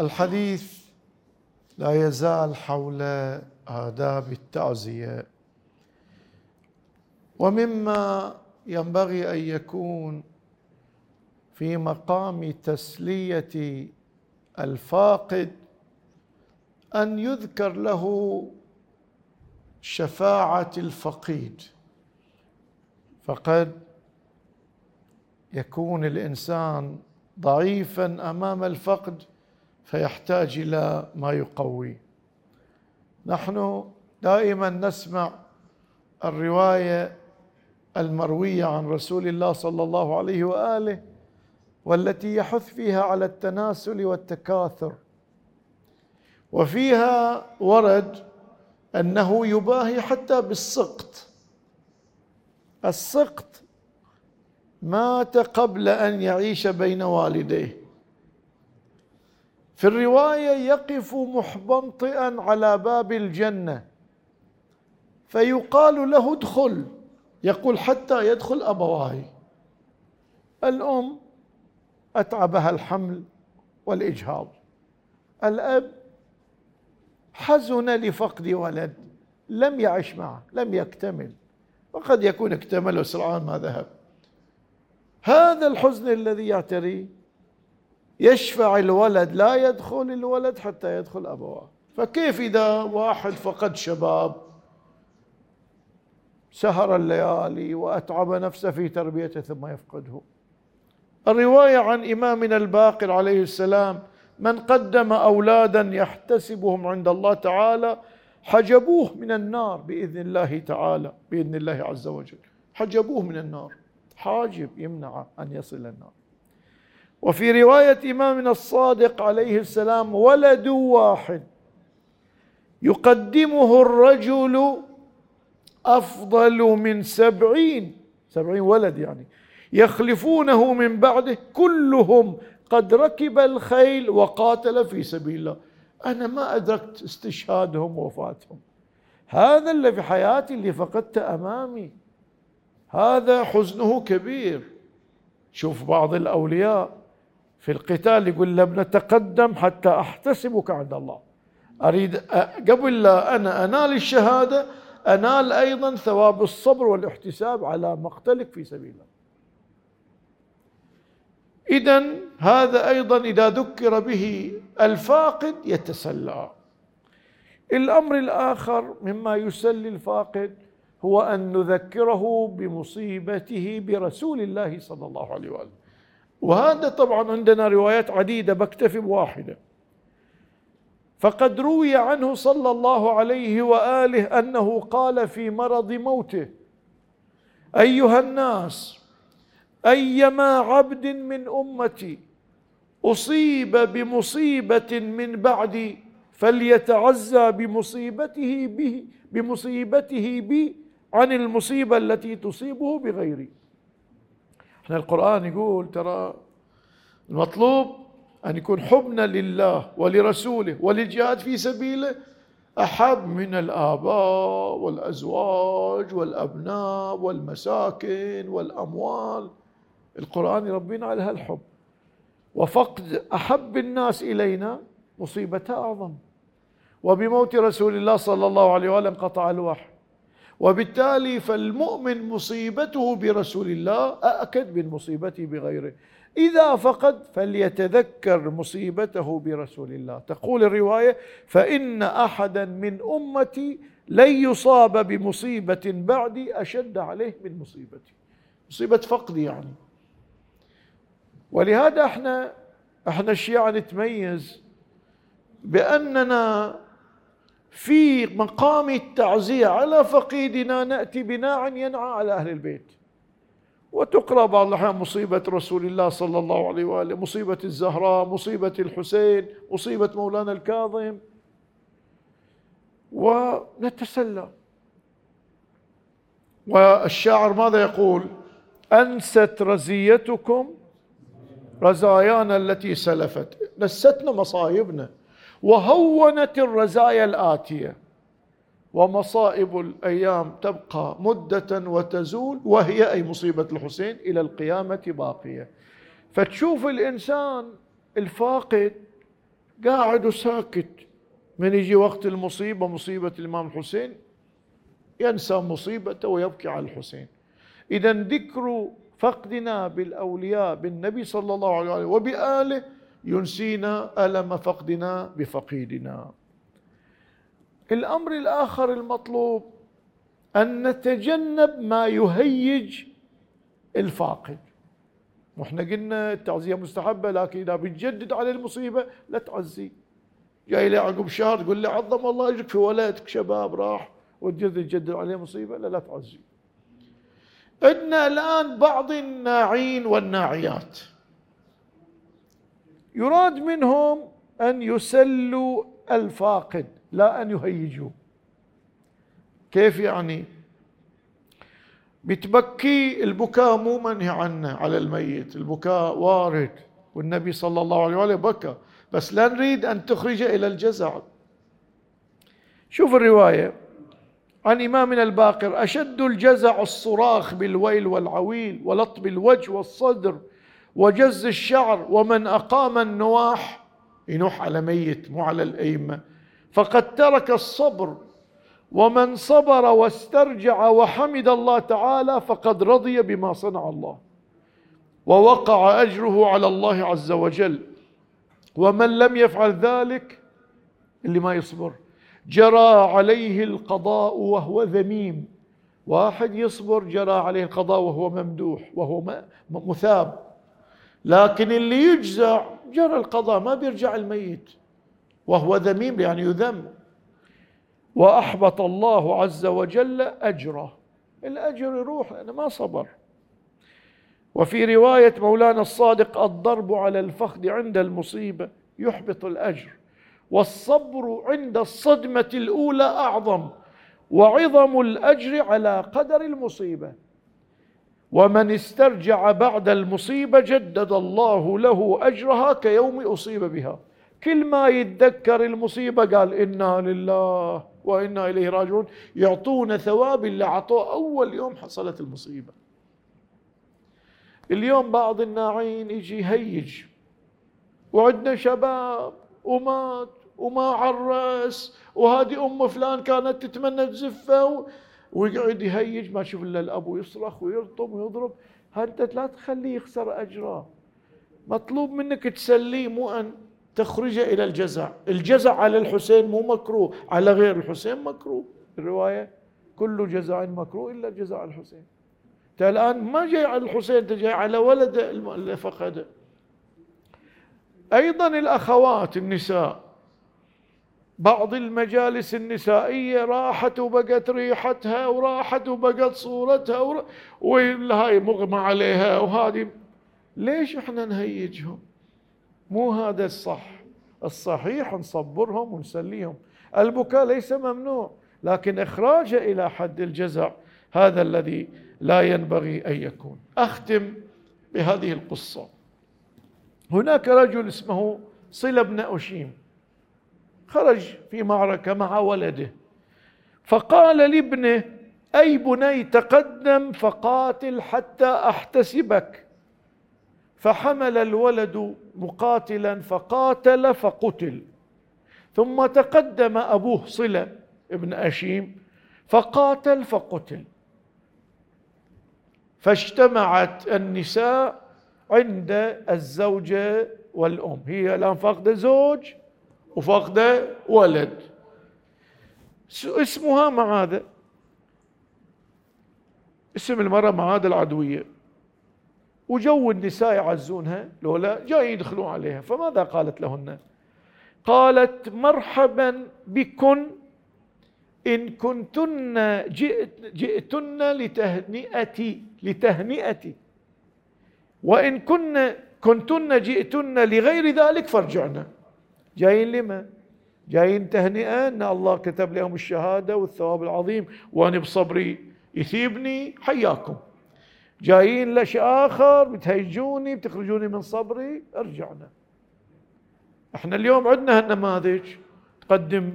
الحديث لا يزال حول آداب التعزية. ومما ينبغي أن يكون في مقام تسلية الفاقد أن يذكر له شفاعة الفقيد. فقد يكون الإنسان ضعيفا أمام الفقد فيحتاج إلى ما يقوي. نحن دائما نسمع الرواية المروية عن رسول الله صلى الله عليه وآله والتي يحث فيها على التناسل والتكاثر. وفيها ورد أنه يباهي حتى بالسقط. السقط مات قبل أن يعيش بين والديه. في الرواية يقف محبنطئا على باب الجنة فيقال له ادخل يقول حتى يدخل ابواي الأم أتعبها الحمل والإجهاض الأب حزن لفقد ولد لم يعش معه لم يكتمل وقد يكون اكتمل وسرعان ما ذهب. هذا الحزن الذي يعتريه يشفع الولد لا يدخل الولد حتى يدخل أبواه. فكيف إذا واحد فقد شباب؟ سهر الليالي وأتعب نفسه في تربيته ثم يفقده. الرواية عن إمامنا الباقر عليه السلام من قدم أولادا يحتسبهم عند الله تعالى حجبوه من النار بإذن الله تعالى. بإذن الله عز وجل. حجبوه من النار. حاجب يمنع أن يصل النار. وفي رواية إمامنا الصادق عليه السلام ولد واحد يقدمه الرجل أفضل من سبعين سبعين ولد يعني يخلفونه من بعده كلهم قد ركب الخيل وقاتل في سبيل الله. أنا ما أدركت استشهادهم ووفاتهم. هذا اللي في حياتي اللي فقدت أمامي. هذا حزنه كبير. شوف بعض الأولياء. في القتال يقول لم نتقدم حتى أحتسبك عند الله أريد قبل لا أنا أنال الشهادة أنال أيضا ثواب الصبر والاحتساب على مقتلك في سبيل الله. اذا هذا أيضا إذا ذكر به الفاقد يتسلى. الأمر الآخر مما يسلي الفاقد هو أن نذكره بمصيبته برسول الله صلى الله عليه واله. وهذا طبعا عندنا روايات عديدة بكتفي بواحدة. فقد روي عنه صلى الله عليه وآله أنه قال في مرض موته أيها الناس أيما عبد من أمتي أصيب بمصيبة من بعدي فليتعزى بمصيبته به بمصيبته بي عن المصيبة التي تصيبه بغيري إحنا القرآن يقول ترى المطلوب أن يكون حبنا لله ولرسوله وللجهاد في سبيله أحب من الآباء والأزواج والأبناء والمساكن والأموال. القرآن يربينا على هالحب. وفقد أحب الناس إلينا مصيبتها أعظم. وبموت رسول الله صلى الله عليه وسلم انقطع الوحي. وبالتالي فالمؤمن مصيبته برسول الله أأكد من مصيبته بغيره. إذا فقد فليتذكر مصيبته برسول الله. تقول الرواية فإن أحدا من أمتي لن يصاب بمصيبة بعدي أشد عليه من مصيبتي. مصيبة فقدي يعني. ولهذا إحنا إحنا الشيعة نتميز بأننا في مقام التعزية على فقيدنا نأتي بناع ينعى على أهل البيت. وتقرأ بعض الأحيان مصيبة رسول الله صلى الله عليه وآله مصيبة الزهراء مصيبة الحسين مصيبة مولانا الكاظم. ونتسلى. والشاعر ماذا يقول؟ أنست رزيتكم رزايانا التي سلفت. نستنا مصايبنا. وهونت الرزايا الآتية. ومصائب الأيام تبقى مدة وتزول وهي أي مصيبة الحسين إلى القيامة باقية. فتشوف الإنسان الفاقد قاعد وساكت من يجي وقت المصيبة مصيبة الإمام الحسين ينسى مصيبته ويبكي على الحسين. إذا ذكر فقدنا بالأولياء بالنبي صلى الله عليه وسلم وبآله ينسينا ألم فقدنا بفقيدنا. الأمر الآخر المطلوب أن نتجنب ما يهيج الفاقد. وإحنا قلنا التعزية مستحبة لكن إذا بتجدد على المصيبة لا تعزي. جاي لي عقب شهر تقول لي عظم الله أجرك في ولدك شباب راح وتجدد تجدد عليه مصيبة لا لا تعزي. عندنا الآن بعض الناعين والناعيات يراد منهم أن يسلوا الفاقد لا أن يهيجوه كيف يعني؟ بتبكي البكاء مو منهي عنه على الميت البكاء وارد. والنبي صلى الله عليه وسلم بكى بس لا نريد أن تخرج إلى الجزع. شوف الرواية. عن إمامنا الباقر أشد الجزع الصراخ بالويل والعويل ولطب الوجه والصدر وجز الشعر ومن أقام النواح ينوح على ميت مو على الأئمة. فقد ترك الصبر ومن صبر واسترجع وحمد الله تعالى فقد رضي بما صنع الله. ووقع أجره على الله عز وجل. ومن لم يفعل ذلك اللي ما يصبر. جرى عليه القضاء وهو ذميم. واحد يصبر جرى عليه القضاء وهو ممدوح وهو مثاب. لكن اللي يجزع جرى القضاء ما بيرجع الميت. وهو ذميم يعني يذم. وأحبط الله عز وجل أجره. الأجر يروح لأنه ما صبر. وفي رواية مولانا الصادق الضرب على الفخذ عند المصيبة يحبط الأجر. والصبر عند الصدمة الأولى أعظم. وعظم الأجر على قدر المصيبة. ومن استرجع بعد المصيبة جدد الله له أجرها كيوم أصيب بها. كل ما يتذكر المصيبة قال إنا لله وإنا إليه راجعون. يعطونا ثواب اللي اعطوه أول يوم حصلت المصيبة. اليوم بعض الناعين يجي يهيج وعندنا شباب ومات وما عرس. وهذه أم فلان كانت تتمنى تزفه. ويقعد يهيج ما تشوف إلا الابو يصرخ ويرطم ويضرب. انت لا تخليه يخسر أجره. مطلوب منك تسليه مو أن تخرج إلى الجزع الجزع على الحسين مو مكروه على غير الحسين مكروه. الرواية كل جزع مكروه الجزع على الحسين. انت الآن ما جاي على الحسين انت جاي على ولد اللي فقده. أيضا الأخوات النساء. بعض المجالس النسائية راحت وبقت ريحتها وراحت وبقت صورتها وهاي مغمى عليها وهذه. ليش إحنا نهيجهم؟ مو هذا الصح. الصحيح نصبرهم ونسليهم. البكاء ليس ممنوع لكن إخراجه إلى حد الجزع هذا الذي لا ينبغي أن يكون. أختم بهذه القصة. هناك رجل اسمه صلة بن أشيم خرج في معركة مع ولده. فقال لابنه أي بني تقدم فقاتل حتى أحتسبك. فحمل الولد مقاتلا فقاتل فقتل. ثم تقدم أبوه صلة ابن أشيم فقاتل فقتل. فاجتمعت النساء عند الزوجة والأم. هي الآن فاقدة زوج وفاقده ولد. اسمها معاذ اسم المرأة معاذ العدوية؟ وجو النساء يعزونها لولا جاي يدخلون عليها فماذا قالت لهن؟ قالت مرحبا بكن إن كنتن جئت جئتن لتهنئتي لتهنئتي. وإن كن كنتن جئتن لغير ذلك فارجعنا. جايين لما؟ جايين تهنئة أن الله كتب لهم الشهادة والثواب العظيم. وأنا بصبري يثيبني حياكم. جايين لشيء آخر بتهيجوني بتخرجوني من صبري أرجعنا. إحنا اليوم عندنا هالنماذج. تقدم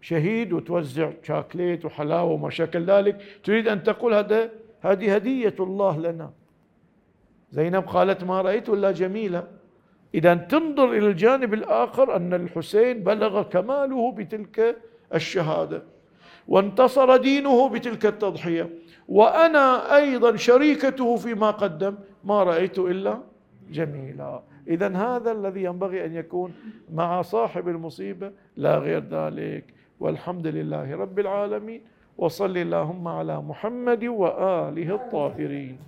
شهيد وتوزع شاكليت وحلاوة وما شكل ذلك. تريد أن تقول هذا هذه هدية الله لنا. زينب قالت ما رأيت إلا جميلة. إذا تنظر إلى الجانب الآخر أن الحسين بلغ كماله بتلك الشهادة وانتصر دينه بتلك التضحية. وأنا أيضا شريكته فيما قدم ما رأيت إلا جميلا. إذا هذا الذي ينبغي أن يكون مع صاحب المصيبة لا غير ذلك. والحمد لله رب العالمين وصل اللهم على محمد وآله الطاهرين.